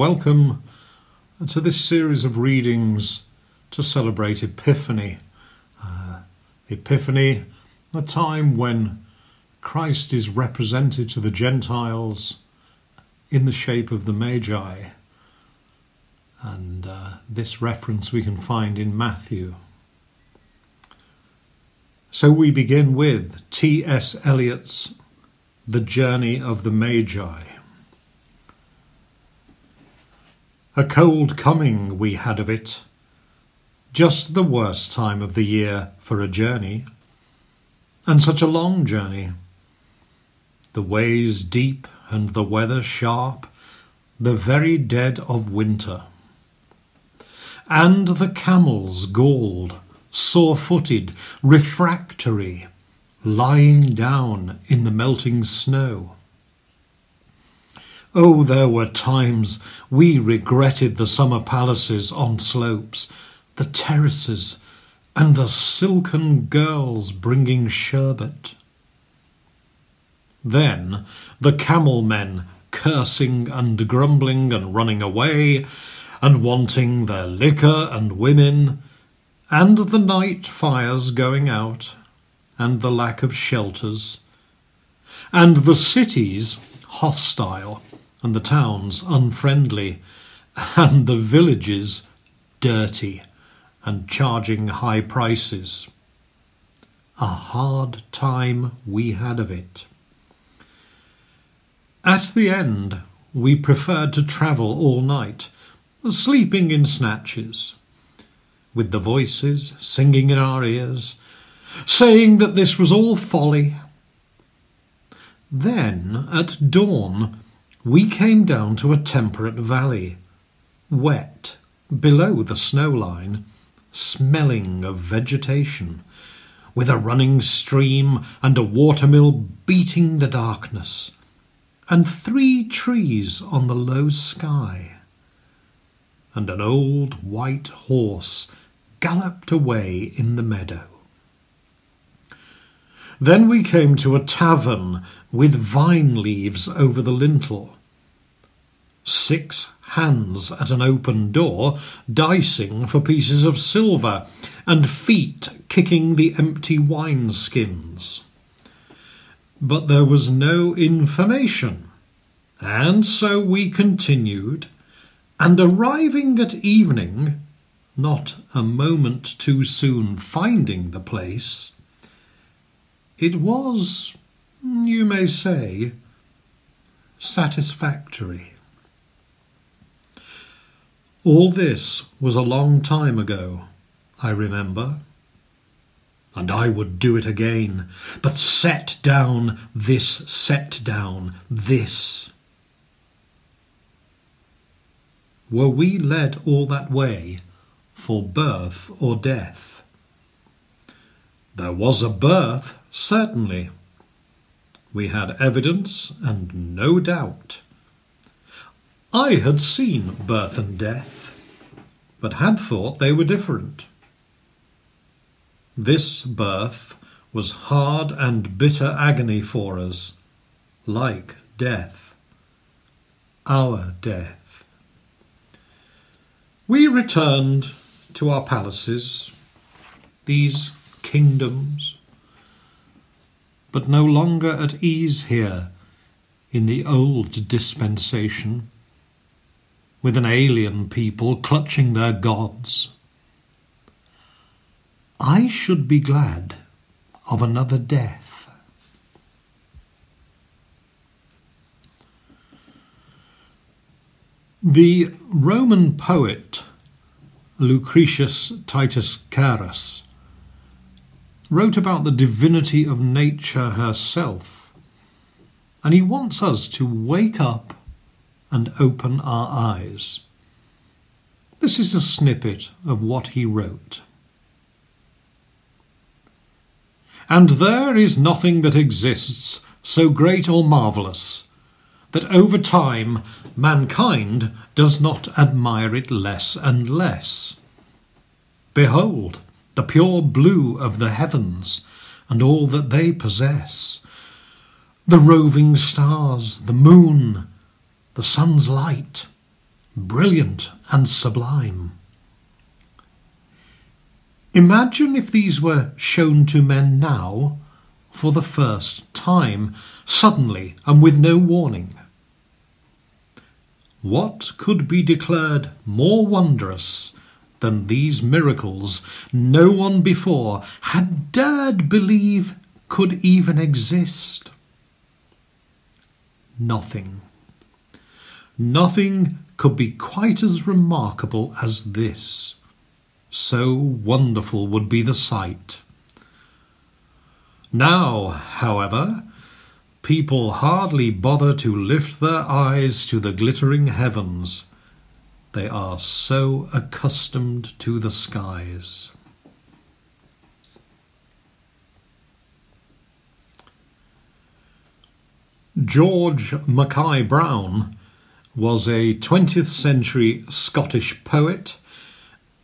Welcome to this series of readings to celebrate Epiphany. Uh, Epiphany, a time when Christ is represented to the Gentiles in the shape of the Magi. And uh, this reference we can find in Matthew. So we begin with T.S. Eliot's The Journey of the Magi. A cold coming we had of it, just the worst time of the year for a journey, and such a long journey. The ways deep and the weather sharp, the very dead of winter. And the camels galled, sore footed, refractory, lying down in the melting snow. Oh, there were times we regretted the summer palaces on slopes, the terraces, and the silken girls bringing sherbet. Then the camel men cursing and grumbling and running away, and wanting their liquor and women, and the night fires going out, and the lack of shelters, and the cities hostile and the towns unfriendly, and the villages dirty and charging high prices. A hard time we had of it. At the end, we preferred to travel all night, sleeping in snatches, with the voices singing in our ears, saying that this was all folly. Then, at dawn, we came down to a temperate valley, wet, below the snow line, smelling of vegetation, with a running stream and a watermill beating the darkness, and three trees on the low sky. And an old white horse galloped away in the meadow. Then we came to a tavern with vine leaves over the lintel. Six hands at an open door, dicing for pieces of silver, and feet kicking the empty wineskins. But there was no information, and so we continued, and arriving at evening, not a moment too soon finding the place, it was Mm, you may say, satisfactory. All this was a long time ago, I remember. And I would do it again, but set down this, set down this. Were we led all that way for birth or death? There was a birth, certainly. We had evidence and no doubt. I had seen birth and death, but had thought they were different. This birth was hard and bitter agony for us, like death, our death. We returned to our palaces, these kingdoms, but no longer at ease here in the old dispensation, with an alien people clutching their gods. I should be glad of another death. The Roman poet Lucretius Titus Carus wrote about the divinity of nature herself, and he wants us to wake up and open our eyes. This is a snippet of what he wrote. And there is nothing that exists so great or marvellous that over time mankind does not admire it less and less. Behold, the pure blue of the heavens, and all that they possess. The roving stars, the moon, the sun's light, brilliant and sublime. Imagine if these were shown to men now for the first time, suddenly and with no warning. What could be declared more wondrous than these miracles no one before had dared believe could even exist? Nothing. Nothing could be quite as remarkable as this. So wonderful would be the sight. Now, however, people hardly bother to lift their eyes to the glittering heavens. They are so accustomed to the skies. George Mackay Brown was a 20th century Scottish poet,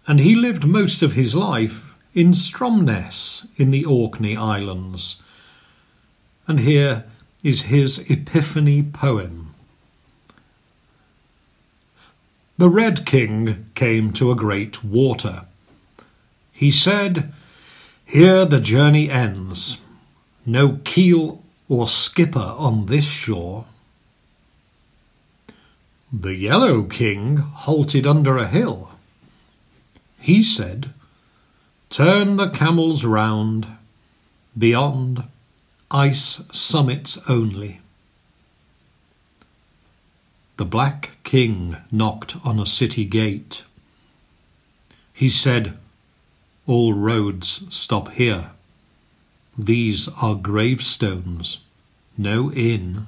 and he lived most of his life in Stromness in the Orkney Islands. And here is his Epiphany poem. The Red King came to a great water. He said, Here the journey ends. No keel or skipper on this shore. The Yellow King halted under a hill. He said, Turn the camels round, beyond ice summits only. The Black King knocked on a city gate. He said, All roads stop here. These are gravestones, no inn.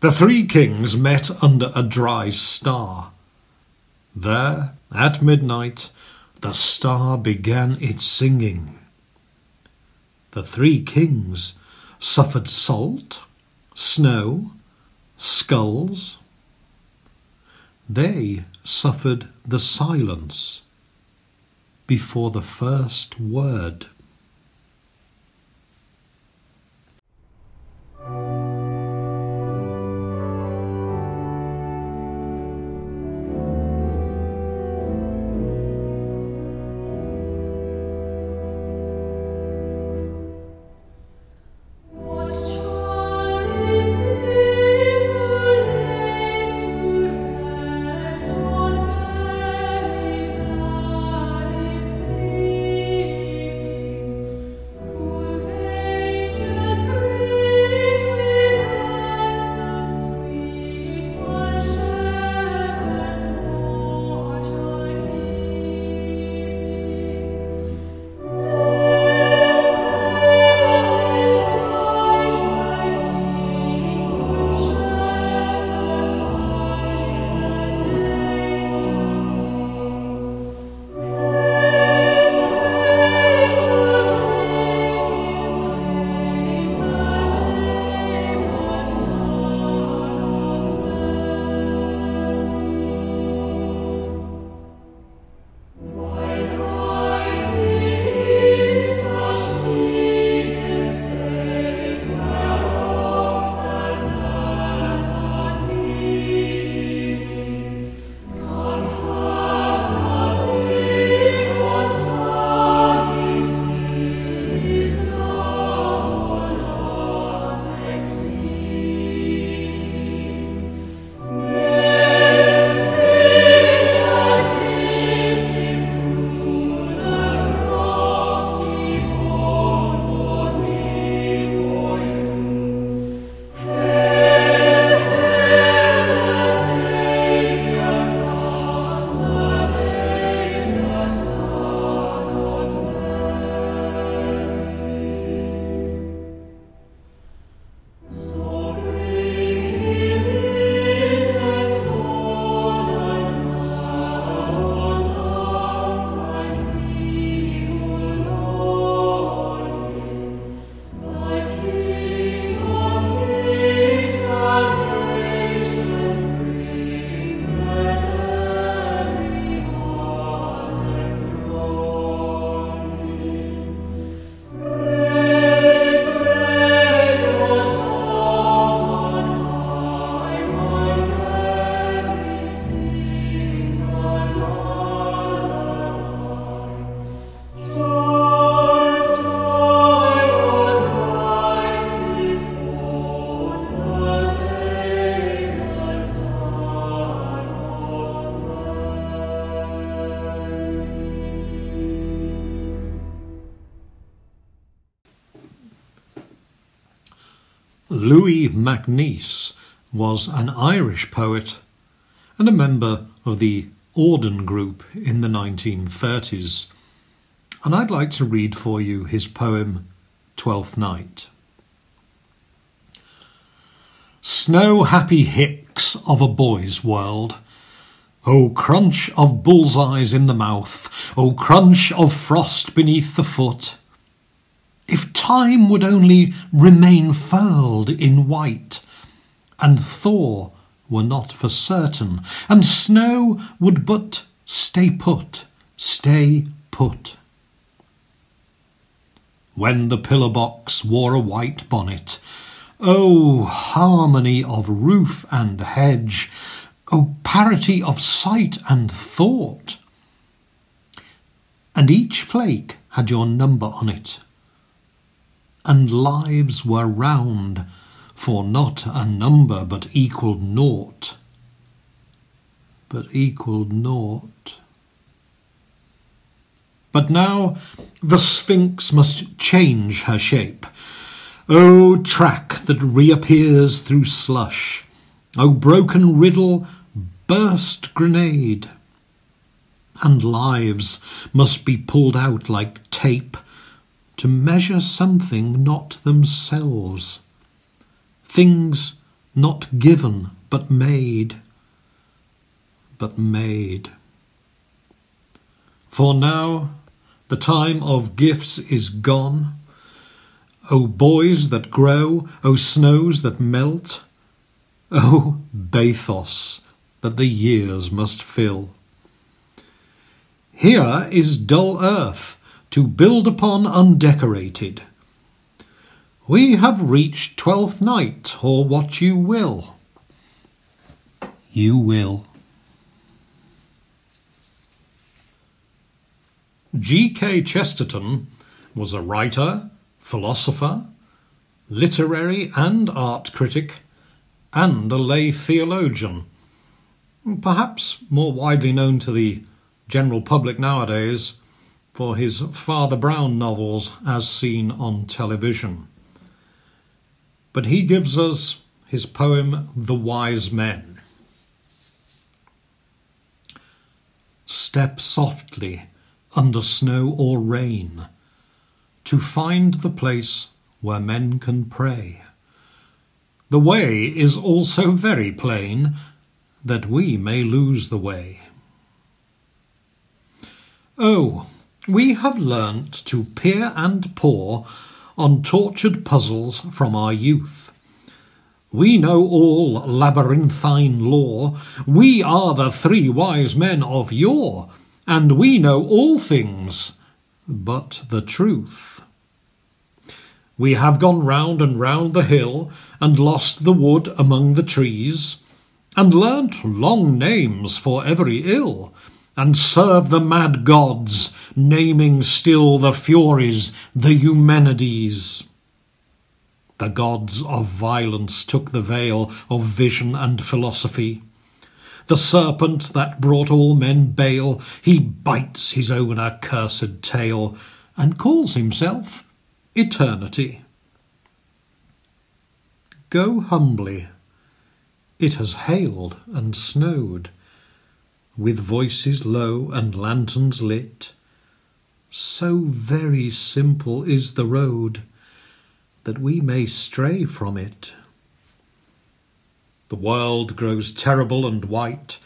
The three kings met under a dry star. There, at midnight, the star began its singing. The three kings suffered salt, snow, skulls. They suffered the silence before the first word. MacNeice was an Irish poet and a member of the Auden group in the 1930s. And I'd like to read for you his poem Twelfth Night. Snow happy hicks of a boy's world. Oh, crunch of bullseyes in the mouth. Oh, crunch of frost beneath the foot. If time would only remain furled in white, and thaw were not for certain, and snow would but stay put, stay put. When the pillar box wore a white bonnet, oh, harmony of roof and hedge, oh, parity of sight and thought! And each flake had your number on it, and lives were round, for not a number but equalled naught, but equalled naught. But now the Sphinx must change her shape. O track that reappears through slush, O broken riddle, burst grenade, and lives must be pulled out like tape to measure something not themselves, things not given but made, but made. For now the time of gifts is gone. O boys that grow, O snows that melt, O bathos that the years must fill. Here is dull earth, to build upon undecorated. We have reached Twelfth Night, or what you will. You will. G.K. Chesterton was a writer, philosopher, literary and art critic, and a lay theologian. Perhaps more widely known to the general public nowadays for his Father Brown novels as seen on television. But he gives us his poem The Wise Men. Step softly under snow or rain to find the place where men can pray. The way is also very plain that we may lose the way. Oh, we have learnt to peer and pore on tortured puzzles from our youth. We know all labyrinthine lore. We are the three wise men of yore, and we know all things but the truth. We have gone round and round the hill, and lost the wood among the trees, and learnt long names for every ill, and serve the mad gods, naming still the Furies, the Eumenides. The gods of violence took the veil of vision and philosophy. The serpent that brought all men bale, he bites his own accursed tail, and calls himself Eternity. Go humbly. It has hailed and snowed with voices low and lanterns lit. So very simple is the road that we may stray from it. The world grows terrible and white,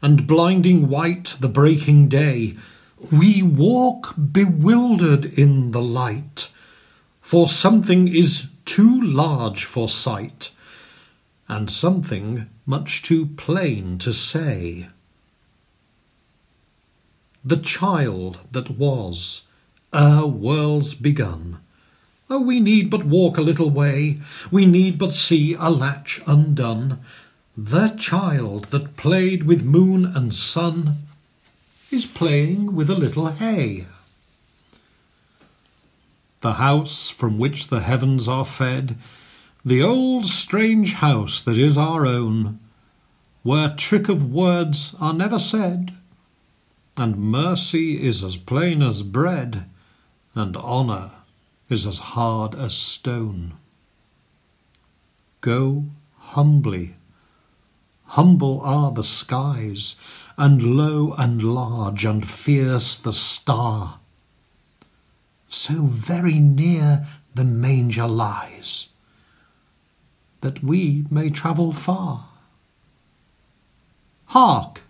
and blinding white the breaking day. We walk bewildered in the light, for something is too large for sight, and something much too plain to say the child that was, ere worlds begun. Oh, we need but walk a little way, we need but see a latch undone. The child that played with moon and sun is playing with a little hay. The house from which the heavens are fed, the old strange house that is our own, where trick of words are never said, and mercy is as plain as bread, and honour is as hard as stone. go humbly. Humble are the skies, and low and large and fierce the star. So very near the manger lies, that we may travel far. Hark!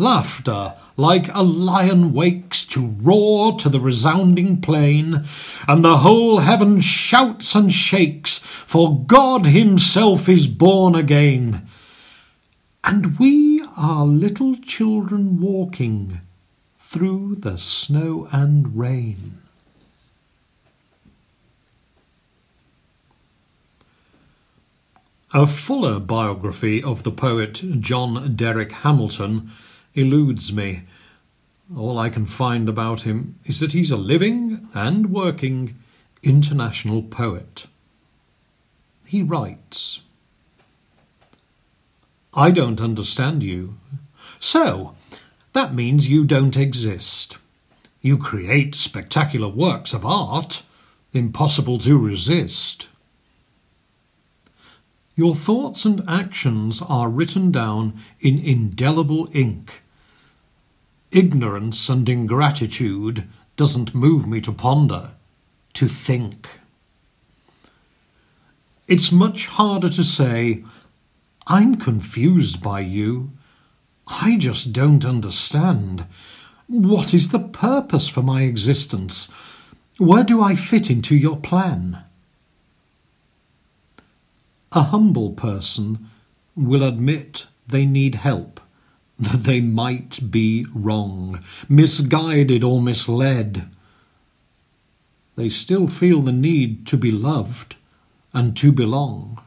Laughter like a lion wakes to roar to the resounding plain, and the whole heaven shouts and shakes, for God Himself is born again. And we are little children walking through the snow and rain. A fuller biography of the poet John Derrick Hamilton eludes me. All I can find about him is that he's a living and working international poet. He writes I don't understand you. So, that means you don't exist. You create spectacular works of art, impossible to resist. Your thoughts and actions are written down in indelible ink. Ignorance and ingratitude doesn't move me to ponder, to think. It's much harder to say, I'm confused by you. I just don't understand. What is the purpose for my existence? Where do I fit into your plan? A humble person will admit they need help, that they might be wrong, misguided or misled. They still feel the need to be loved and to belong.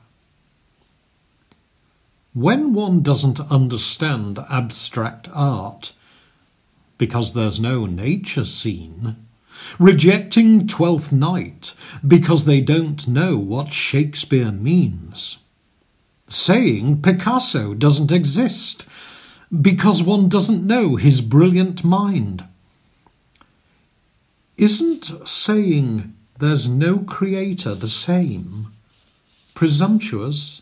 When one doesn't understand abstract art, because there's no nature scene, rejecting Twelfth Night because they don't know what Shakespeare means, saying Picasso doesn't exist because one doesn't know his brilliant mind. Isn't saying there's no creator the same presumptuous,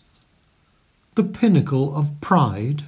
the pinnacle of pride?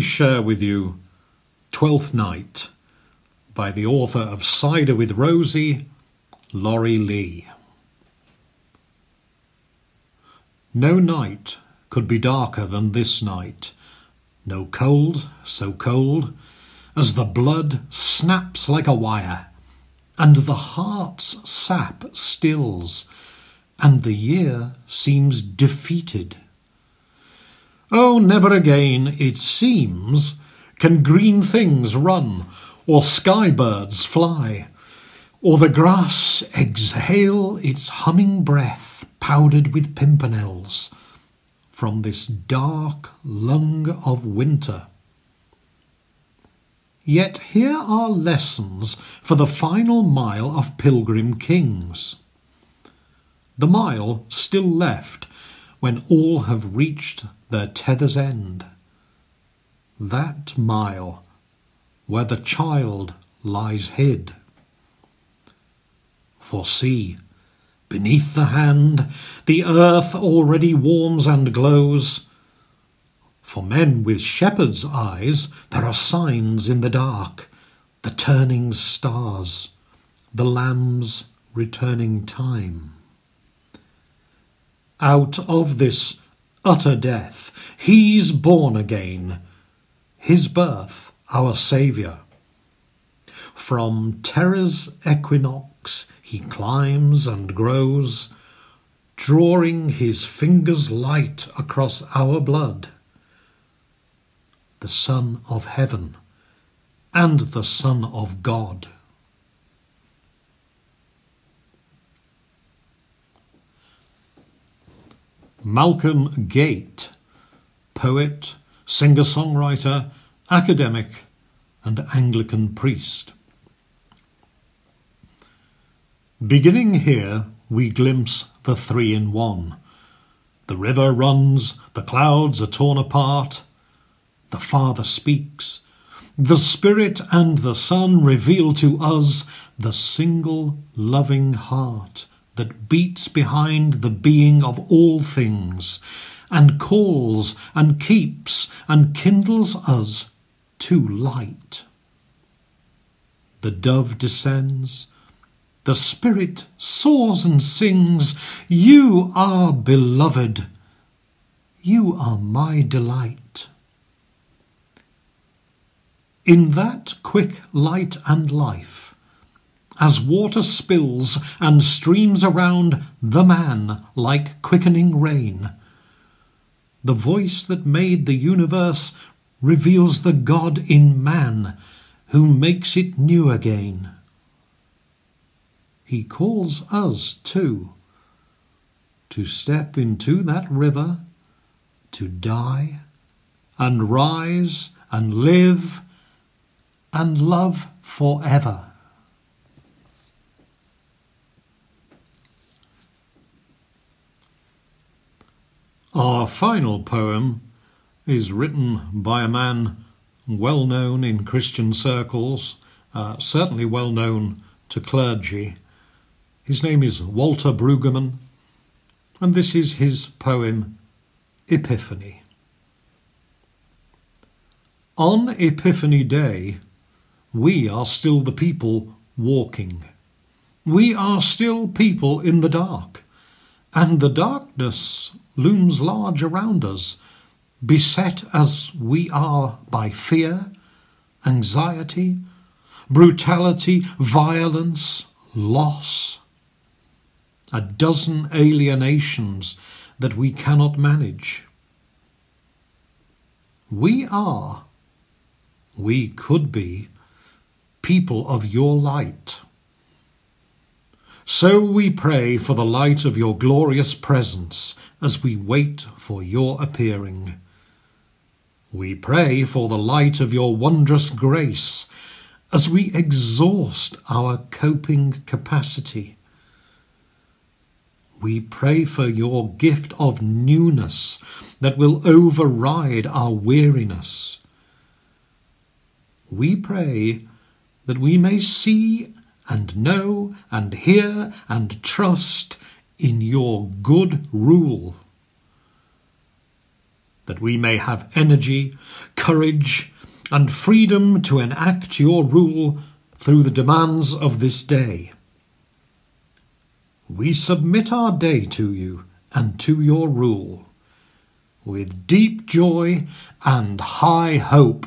Share with you Twelfth Night by the author of Cider with Rosie, Laurie Lee. No night could be darker than this night, no cold so cold as the blood snaps like a wire, and the heart's sap stills, and the year seems defeated. Oh, never again, it seems, can green things run, or sky birds fly, or the grass exhale its humming breath powdered with pimpernels from this dark lung of winter. Yet here are lessons for the final mile of Pilgrim Kings. The mile still left when all have reached their tether's end. That mile where the child lies hid. For see, beneath the hand, the earth already warms and glows. For men with shepherd's eyes, there are signs in the dark, the turning stars, the lamb's returning time. Out of this utter death, he's born again, his birth our Saviour. From terror's equinox he climbs and grows, drawing his fingers light across our blood. The Son of Heaven and the Son of God. Malcolm Guite, poet, singer songwriter, academic, and Anglican priest. Beginning here, we glimpse the three in one. The river runs, the clouds are torn apart. The Father speaks. The Spirit and the Son reveal to us the single loving heart that beats behind the being of all things, and calls and keeps and kindles us to light. The dove descends, the Spirit soars and sings, You are beloved, you are my delight. In that quick light and life, as water spills and streams around the man like quickening rain. The voice that made the universe reveals the God in man who makes it new again. He calls us, too, to step into that river, to die and rise and live and love forever. Our final poem is written by a man well known in Christian circles, uh, certainly well known to clergy. His name is Walter Brueggemann, and this is his poem Epiphany. On Epiphany Day, we are still the people walking. We are still people in the dark, and the darkness looms large around us, beset as we are by fear, anxiety, brutality, violence, loss, a dozen alienations that we cannot manage. We are, we could be, people of your light. So we pray for the light of your glorious presence as we wait for your appearing. We pray for the light of your wondrous grace as we exhaust our coping capacity. We pray for your gift of newness that will override our weariness. We pray that we may see and know and hear and trust in your good rule. that we may have energy, courage, and freedom to enact your rule through the demands of this day. We submit our day to you and to your rule with deep joy and high hope